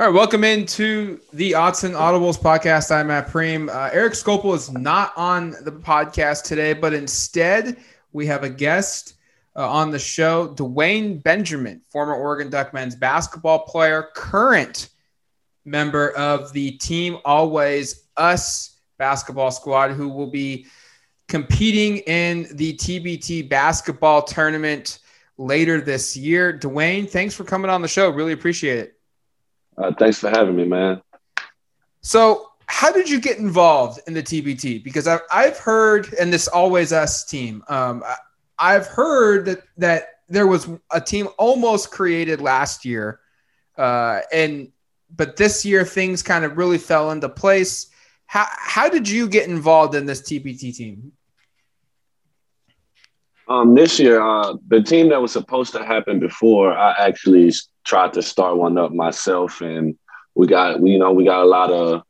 All right, welcome into the Autzen Audibles podcast. I'm Matt Prehm. Uh, Erik Skopil is not on the podcast today, but instead we have a guest uh, on the show, Dwayne Benjamin, former Oregon Duck men's basketball player, current member of the Team Always Us basketball squad, who will be competing in the TBT basketball tournament later this year. Dwayne, thanks for coming on the show. Really appreciate it. Uh, thanks for having me, man. So, how did you get involved in the TBT? Because I've, I've heard, and this always us team, um, I've heard that, that there was a team almost created last year, uh, and but this year things kind of really fell into place. How how did you get involved in this TBT team? Um, this year, uh, the team that was supposed to happen before, I actually tried to start one up myself, and we got, you know, we got a lot of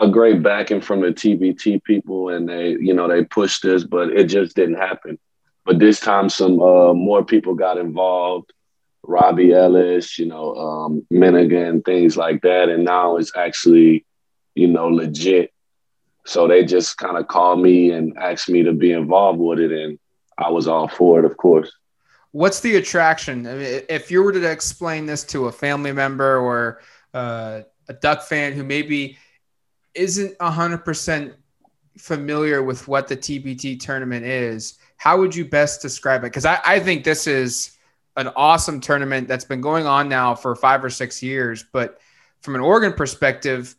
a great backing from the TBT people, and they, you know, they pushed us, but it just didn't happen. But this time, some uh, more people got involved. Robbie Ellis, you know, um, Minigan, things like that, and now it's actually, you know, legit. So they just kind of called me and asked me to be involved with it, and I was all for it, of course. What's the attraction? I mean, if you were to explain this to a family member or uh, a Duck fan who maybe isn't 100% familiar with what the TBT tournament is, how would you best describe it? Because I, I think this is an awesome tournament that's been going on now for five or six years. But from an Oregon perspective,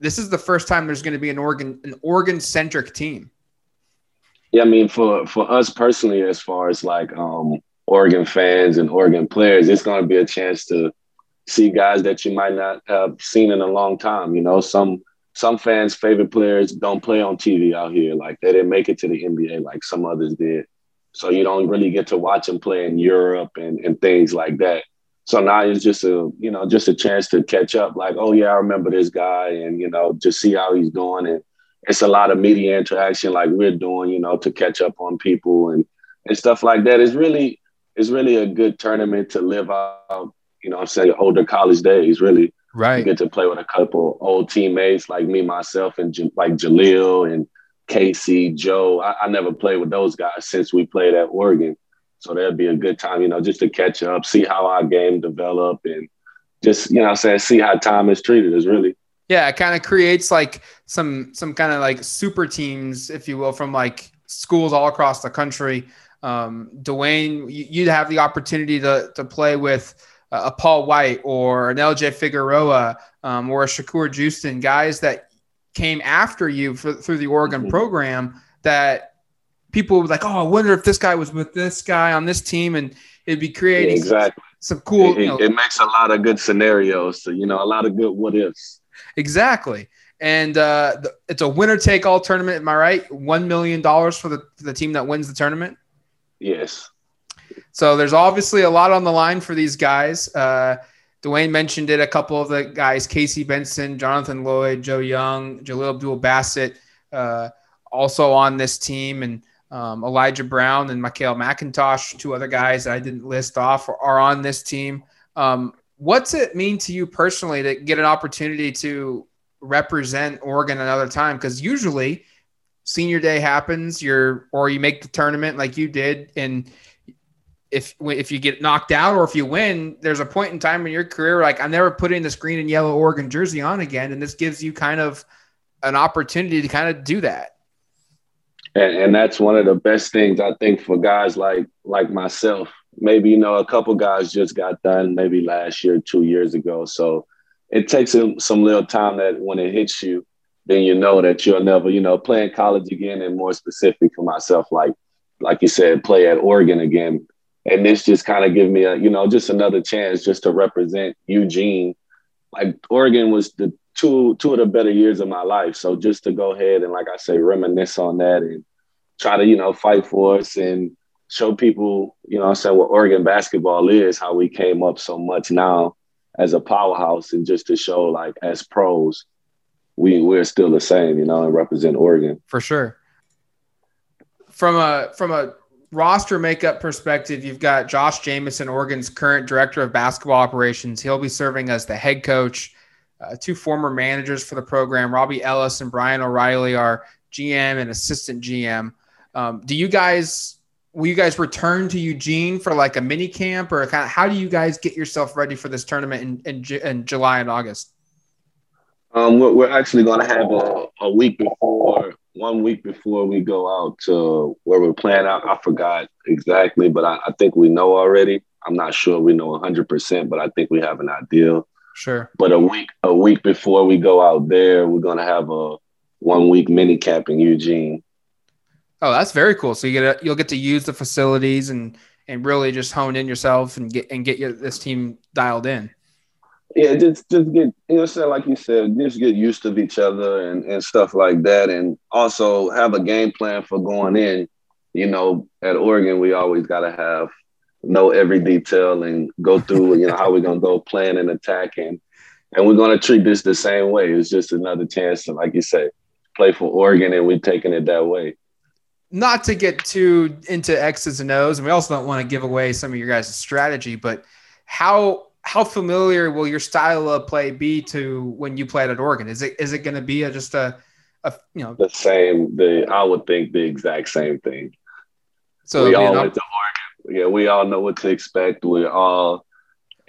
this is the first time there's going to be an Oregon an Oregon centric team. Yeah, I mean, for for us personally, as far as like um, Oregon fans and Oregon players, it's going to be a chance to see guys that you might not have seen in a long time. You know, some some fans' favorite players don't play on TV out here. Like they didn't make it to the NBA like some others did. So you don't really get to watch them play in Europe and, and things like that. So now it's just a you know just a chance to catch up. Like, oh yeah, I remember this guy, and you know just see how he's doing and it's a lot of media interaction like we're doing, you know, to catch up on people and and stuff like that. It's really it's really a good tournament to live out, you know, I'm saying older college days, really. Right. You get to play with a couple old teammates like me, myself, and J- like Jalil and Casey, Joe. I, I never played with those guys since we played at Oregon. So that'd be a good time, you know, just to catch up, see how our game develop and just, you know I'm saying, see how time is treated is really yeah, it kind of creates like some some kind of like super teams, if you will, from like schools all across the country. Um, Dwayne, you'd have the opportunity to to play with a Paul White or an LJ Figueroa um, or a Shakur Juiston, guys that came after you for, through the Oregon mm-hmm. program that people were like, oh, I wonder if this guy was with this guy on this team, and it'd be creating yeah, exactly. some, some cool. It, you know, it makes a lot of good scenarios. So you know, a lot of good what ifs. Exactly. And uh, the, it's a winner take all tournament. Am I right? One million dollars for the for the team that wins the tournament. Yes. So there's obviously a lot on the line for these guys. Uh, Dwayne mentioned it. A couple of the guys: Casey Benson, Jonathan Loyd, Joe Young, Jalil Abdul Bassit, uh, also on this team, and um, Elijah Brown and Michael McIntosh, two other guys that I didn't list off, are, are on this team. Um, what's it mean to you personally to get an opportunity to represent Oregon another time? Because usually senior day happens, you're or you make the tournament like you did, and if if you get knocked out or if you win, there's a point in time in your career like I'm never putting this green and yellow Oregon jersey on again, and this gives you kind of an opportunity to kind of do that. And, and that's one of the best things I think for guys like like myself. Maybe you know a couple guys just got done maybe last year, two years ago. So it takes some, little time that when it hits you, then you know that you'll never, you know, play in college again and more specific for myself, like like you said, play at Oregon again. And this just kind of give me a, you know, just another chance just to represent Eugene. Like Oregon was the two two of the better years of my life. So just to go ahead and like I say, reminisce on that and try to, you know, fight for us and show people, you know, I said what Oregon basketball is, how we came up so much now as a powerhouse and just to show like as pros, we we're still the same, you know, and represent Oregon. For sure. From a from a roster makeup perspective, you've got Josh Jamieson, Oregon's current director of basketball operations. He'll be serving as the head coach. Uh, two former managers for the program, Robbie Ellis and Brian O'Reilly, are GM and assistant GM. Um, do you guys will you guys return to Eugene for like a mini camp or kind of how do you guys get yourself ready for this tournament in, in, in July and August? Um, we're, we're actually going to have a, a week before, one week before we go out to where we're playing out. I forgot exactly, but I, I think we know already. I'm not sure we know 100%, but I think we have an idea. Sure. But a week, a week before we go out there, we're going to have a one week mini camp in Eugene. Oh, that's very cool. So you get a, you'll get to use the facilities and and really just hone in yourself and get and get your, this team dialed in yeah, just just get you know, like you said, just get used to each other and, and stuff like that, and also have a game plan for going in. You know, at Oregon, we always got to have know every detail and go through. You know how we're gonna go plan and attack, and and we're gonna treat this the same way. It's just another chance to, like you say, play for Oregon, and we're taking it that way. Not to get too into X's and O's, and we also don't want to give away some of your guys' strategy, but how how familiar will your style of play be to when you played at Oregon? Is it is it going to be a, just a, a you know the same? The I would think the exact same thing. So we all went to Oregon. Yeah, we all know what to expect. We're all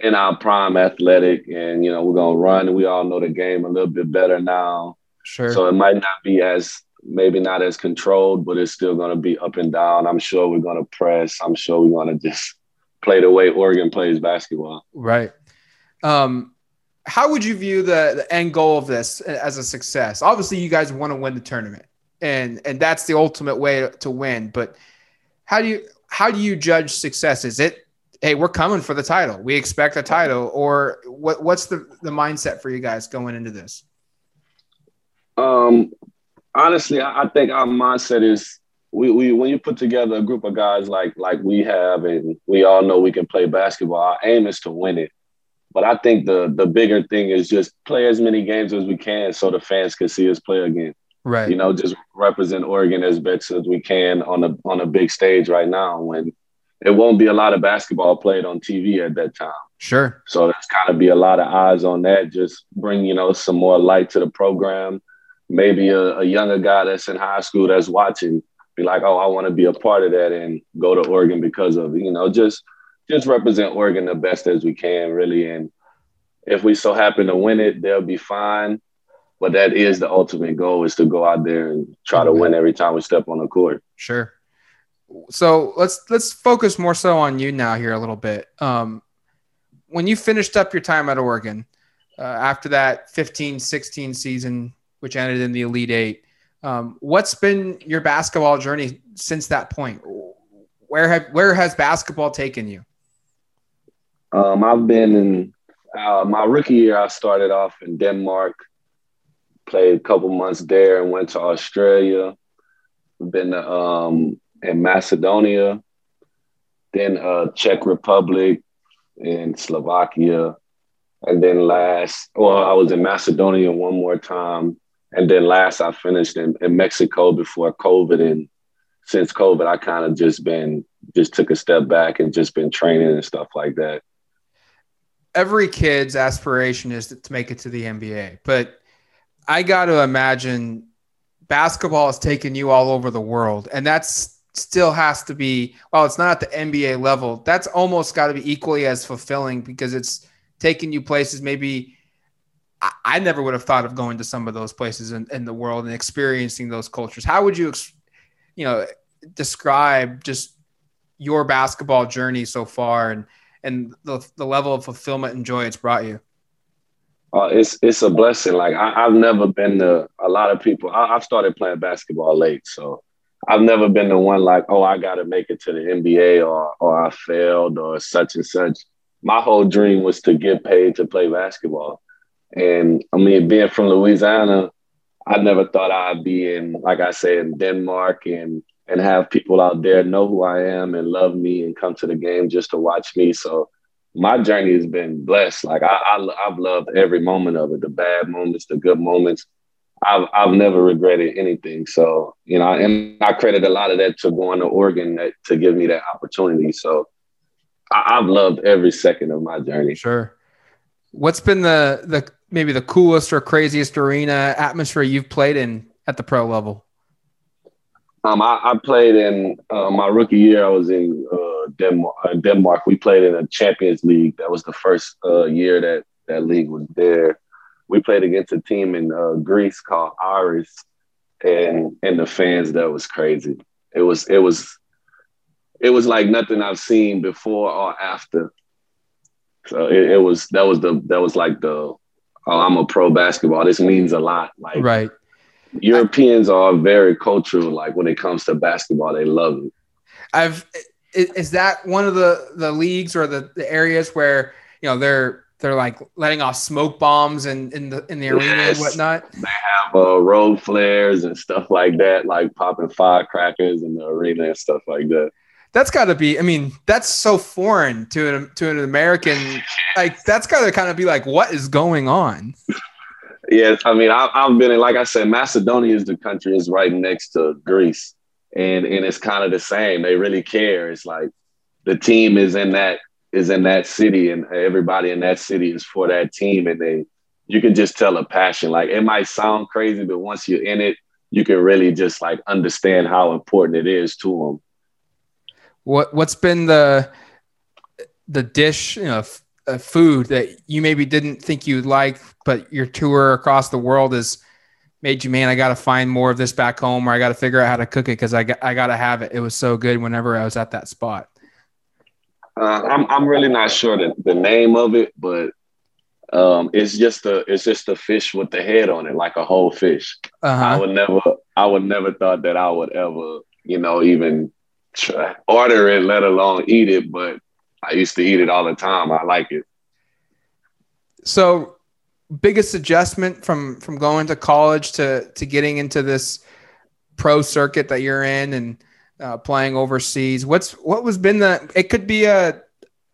in our prime athletic, and you know we're gonna run. And we all know the game a little bit better now. Sure. So it might not be as maybe not as controlled, but it's still gonna be up and down. I'm sure we're gonna press. I'm sure we're gonna just play the way Oregon plays basketball. Right. Um, how would you view the, the end goal of this as a success? Obviously, you guys want to win the tournament, and and that's the ultimate way to win. But how do you how do you judge success? Is it hey, we're coming for the title, we expect a title, or what? What's the the mindset for you guys going into this? Um, honestly, I, I think our mindset is we, we when you put together a group of guys like like we have and we all know we can play basketball our aim is to win it. But i think the the bigger thing is just play as many games as we can so the fans can see us play again. Right. You know just represent oregon as best as we can on a on a big stage right now when it won't be a lot of basketball played on tv at that time. Sure. So there's got to be a lot of eyes on that just bring you know some more light to the program maybe a, a younger guy that's in high school that's watching be like, oh, I want to be a part of that and go to Oregon because of you know just just represent Oregon the best as we can, really. And if we so happen to win it, they'll be fine. But that is the ultimate goal: is to go out there and try to win every time we step on the court. Sure. So let's let's focus more so on you now here a little bit. Um, when you finished up your time at Oregon, uh, after that 15-16 season, which ended in the Elite Eight, um, what's been your basketball journey since that point? Where have where has basketball taken you? Um, I've been in uh, my rookie year. I started off in Denmark, played a couple months there, and went to Australia. Been um, in Macedonia, then uh, Czech Republic, and Slovakia, and then last, well, I was in Macedonia one more time and then last I finished in, in Mexico before COVID. And since COVID, I kind of just been, just took a step back and just been training and stuff like that. Every kid's aspiration is to make it to the NBA, but I got to imagine basketball has taken you all over the world. And that's still has to be, while it's not at the NBA level, that's almost got to be equally as fulfilling because it's taking you places maybe I, I never would have thought of going to some of those places in, in, the world and experiencing those cultures. How would you, you know, describe just your basketball journey so far and and the, the level of fulfillment and joy it's brought you? Uh, it's it's a blessing. Like I, have never been to a lot of people. I, have started playing basketball late, so I've never been the one like, oh, I got to make it to the NBA or or I failed or such and such. My whole dream was to get paid to play basketball, and I mean, being from Louisiana, I never thought I'd be in, like I said, in Denmark and and have people out there know who I am and love me and come to the game just to watch me. So my journey has been blessed. Like I, I have loved every moment of it, the bad moments, the good moments. I've I've never regretted anything. So you know, and I credit a lot of that to going to Oregon that, to give me that opportunity. So I, I've loved every second of my journey. Sure. What's been the the maybe the coolest or craziest arena atmosphere you've played in at the pro level? Um, I, I played in uh, my rookie year. I was in uh, Denmark. Uh, Denmark. We played in a Champions League. That was the first uh, year that that league was there. We played against a team in uh, Greece called Aris, and and the fans that was crazy. It was it was it was like nothing I've seen before or after. So it, it was that was the that was like the oh, I'm a pro basketball. This means a lot. Like right. Europeans are very cultural. Like when it comes to basketball, they love it. I've is that one of the the leagues or the, the areas where you know they're they're like letting off smoke bombs in, in the in the arena yes. and whatnot. They have uh, road flares and stuff like that, like popping firecrackers in the arena and stuff like that that's got to be. I mean, that's so foreign to an to an American. Like that's got to kind of be like, what is going on? Yes, I mean, I, have been in. Like I said, Macedonia is the country is right next to Greece, and and it's kind of the same. They really care. It's like the team is in that is in that city, and everybody in that city is for that team, and they you can just tell a passion. Like it might sound crazy, but once you're in it, you can really just like understand how important it is to them what what's been the the dish, you know, f- uh, food that you maybe didn't think you'd like, but your tour across the world has made you, man, I got to find more of this back home, or I got to figure out how to cook it because I got I got to have it. It was so good whenever I was at that spot. Uh, I'm I'm really not sure the, the name of it, but um, it's just a it's just a fish with the head on it, like a whole fish. Uh-huh. I would never I would never thought that I would ever you know even try, order it, let alone eat it. But I used to eat it all the time. I like it. So, biggest adjustment from from going to college to to getting into this pro circuit that you're in and uh, playing overseas. What's what was been the? It could be a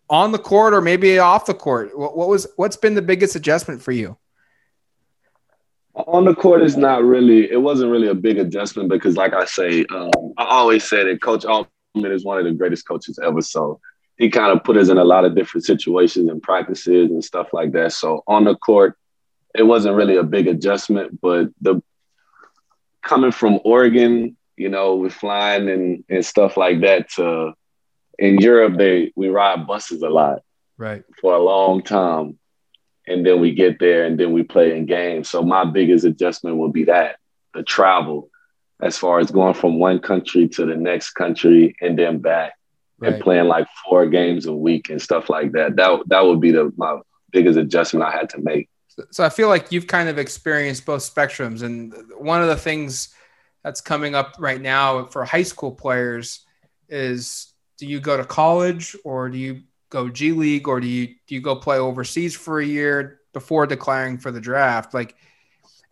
on the court or maybe off the court. What, what was what's been the biggest adjustment for you? On the court is not really. It wasn't really a big adjustment because, like I say, um, I always said it. Coach Altman is one of the greatest coaches ever. So he kind of put us in a lot of different situations and practices and stuff like that. So on the court, it wasn't really a big adjustment, but the coming from Oregon, you know, with flying and, and stuff like that to in Europe, they we ride buses a lot. Right. For a long time and then we get there and then we play in games. So my biggest adjustment would be that the travel, as far as going from one country to the next country and then back right. and playing like four games a week and stuff like that. That that would be the my biggest adjustment I had to make. So I feel like you've kind of experienced both spectrums, and one of the things that's coming up right now for high school players is do you go to college or do you go G League or do you do you go play overseas for a year before declaring for the draft? Like,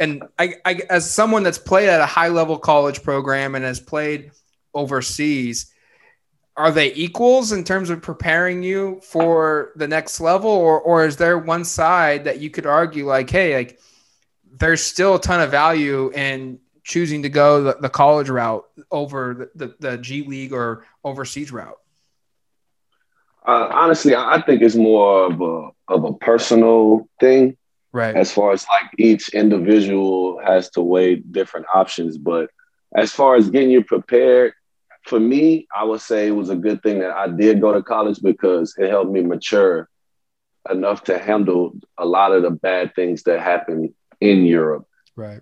and I, I as someone that's played at a high level college program and has played overseas, are they equals in terms of preparing you for the next level, or or is there one side that you could argue like, hey, like there's still a ton of value in choosing to go the, the college route over the, the, the G League or overseas route? Uh, honestly, I think it's more of a of a personal thing. Right. As far as like each individual has to weigh different options, but as far as getting you prepared, for me, I would say it was a good thing that I did go to college because it helped me mature enough to handle a lot of the bad things that happen in Europe. Right.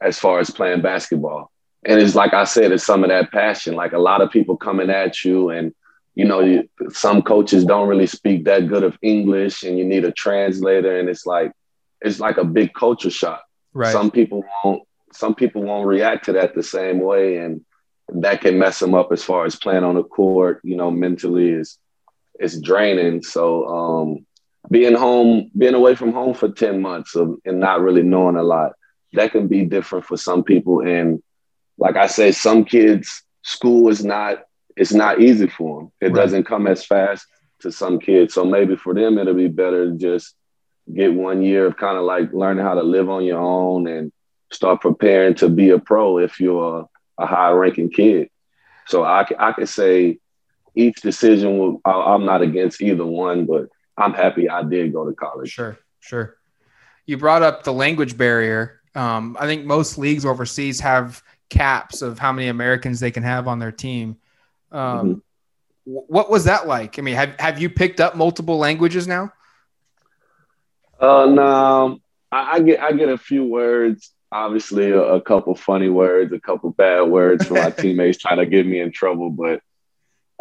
As far as playing basketball. and it's like I said, it's some of that passion. Like a lot of people coming at you, and you know, you, some coaches don't really speak that good of English, and you need a translator, and it's like it's like a big culture shock. Right. Some people won't. Some people won't react to that the same way, and that can mess them up as far as playing on the court. You know, mentally is is draining. So um, being home, being away from home for ten months of, and not really knowing a lot, that can be different for some people. And like I say, some kids, school is not it's not easy for them. It right. doesn't come as fast to some kids. So maybe for them, it'll be better to just get one year of kind of like learning how to live on your own and start preparing to be a pro if you're a, a high ranking kid. So I, I could say each decision will, I, I'm not against either one, but I'm happy I did go to college. Sure, sure. You brought up the language barrier. Um, I think most leagues overseas have caps of how many Americans they can have on their team. Um, mm-hmm. What was that like? I mean, have have you picked up multiple languages now? Uh, no, I, I get I get a few words. Obviously, a, a couple funny words, a couple bad words from my teammates trying to get me in trouble. But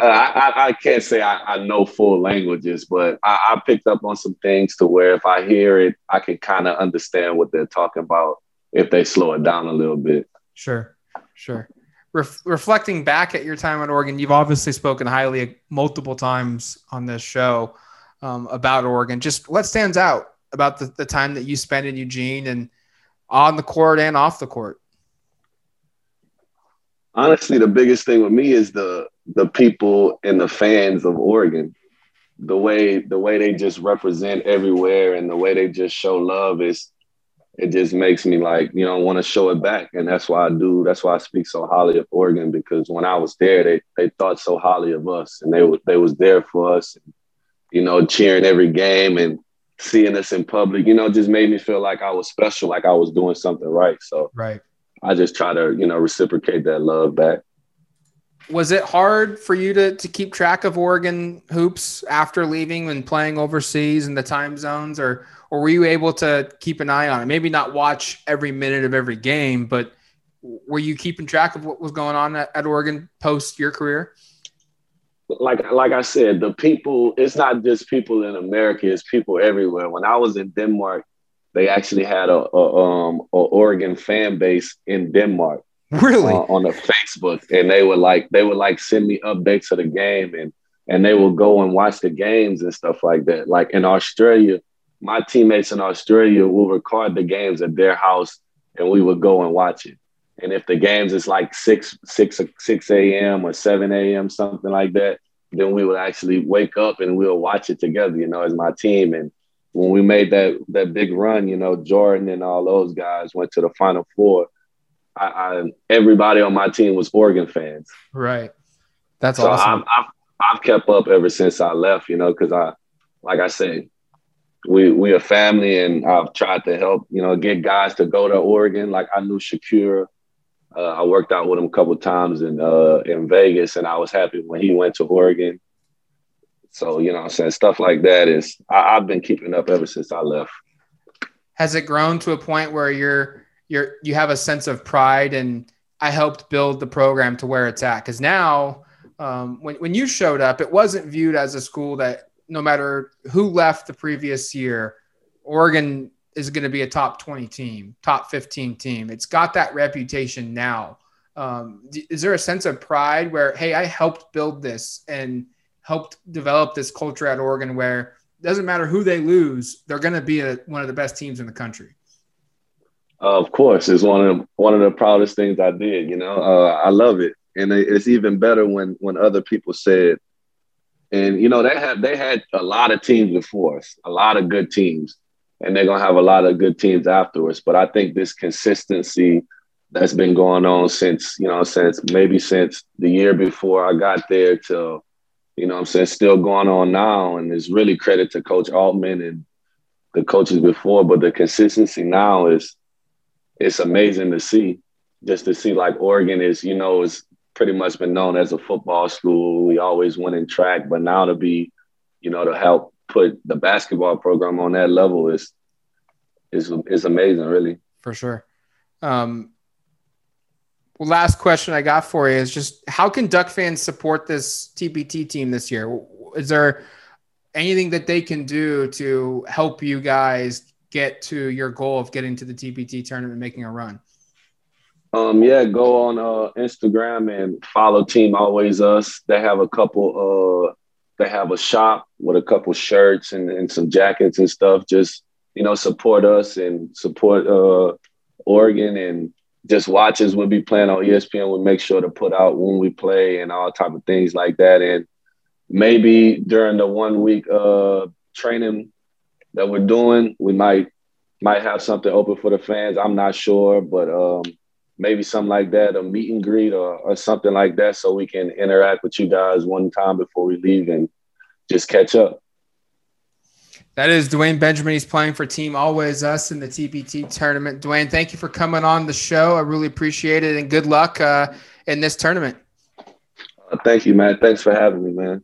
uh, I, I, can't say I, I, know full languages, but I, I, picked up on some things to where if I hear it, I can kind of understand what they're talking about if they slow it down a little bit. Sure, sure. Ref- reflecting back at your time at Oregon, you've obviously spoken highly multiple times on this show um, about Oregon. Just what stands out about the, the time that you spent in Eugene and on the court and off the court? Honestly, the biggest thing with me is the the people and the fans of Oregon. The way the way they just represent everywhere and the way they just show love is it just makes me like, you know, want to show it back. And that's why I do, that's why I speak so highly of Oregon, because when I was there, they they thought so highly of us and they they was there for us, you know, cheering every game and seeing us in public, you know, just made me feel like I was special, like I was doing something right. So right. I just try to, you know, reciprocate that love back. Was it hard for you to to keep track of Oregon hoops after leaving and playing overseas and the time zones or or were you able to keep an eye on it? Maybe not watch every minute of every game, but were you keeping track of what was going on at, at Oregon post your career? Like like I said, the people, it's not just people in America, it's people everywhere. When I was in Denmark, they actually had a, a um a Oregon fan base in Denmark. Really? Uh, on the Facebook. And they would like they would like send me updates of the game and and they would go and watch the games and stuff like that. Like in Australia, my teammates in Australia will record the games at their house and we would go and watch it. And if the games is like six, six, six a.m. or seven a.m., something like that, then we would actually wake up and we'll watch it together, you know, as my team. And when we made that that big run, you know, Jordan and all those guys went to the Final Four. I, I everybody on my team was Oregon fans. Right. That's so awesome. I've, I've, I've kept up ever since I left, you know, because I, like I said, we we a family, and I've tried to help, you know, get guys to go to Oregon. Like I knew Shakur uh, I worked out with him a couple times in uh, in Vegas, and I was happy when he went to Oregon. So you know, I'm saying stuff like that is I, I've been keeping up ever since I left. Has it grown to a point where you're you're you have a sense of pride and I helped build the program to where it's at? Because now, um, when when you showed up, it wasn't viewed as a school that no matter who left the previous year, Oregon is going to be a top 20 team, top 15 team. It's got that reputation now. Um, is there a sense of pride where, hey, I helped build this and helped develop this culture at Oregon where it doesn't matter who they lose, they're going to be a, one of the best teams in the country? Of course, it's one of the, one of the proudest things I did. You know, uh, I love it, and it's even better when when other people said, and you know they had they had a lot of teams before us, a lot of good teams, and they're gonna have a lot of good teams afterwards. But I think this consistency that's been going on since you know since maybe since the year before I got there to you know I'm saying still going on now, and it's really credit to Coach Altman and the coaches before. But the consistency now is it's amazing to see. Just to see like Oregon is you know is pretty much been known as a football school. We always went in track, but now to be you know to help put the basketball program on that level is is is amazing, really. For sure. Um, Well, last question I got for you is just how can Duck fans support this TBT team this year? Is there anything that they can do to help you guys get to your goal of getting to the TBT tournament and making a run? Um, yeah, go on uh, Instagram and follow Team Always Us. They have a couple. Uh, they have a shop with a couple shirts and, and some jackets and stuff. Just you know, support us and support uh, Oregon and just watch us when we playing on ESPN. We'll make sure to put out when we play and all type of things like that. And maybe during the one week uh, training that we're doing, we might might have something open for the fans. I'm not sure, but um, maybe something like that, a meet and greet or, or something like that, so we can interact with you guys one time before we leave and just catch up. That is Dwayne Benjamin. He's playing for Team Always Us in the TBT tournament. Dwayne, thank you for coming on the show. I really appreciate it, and good luck uh, in this tournament. Uh, thank you, man. Thanks for having me, man.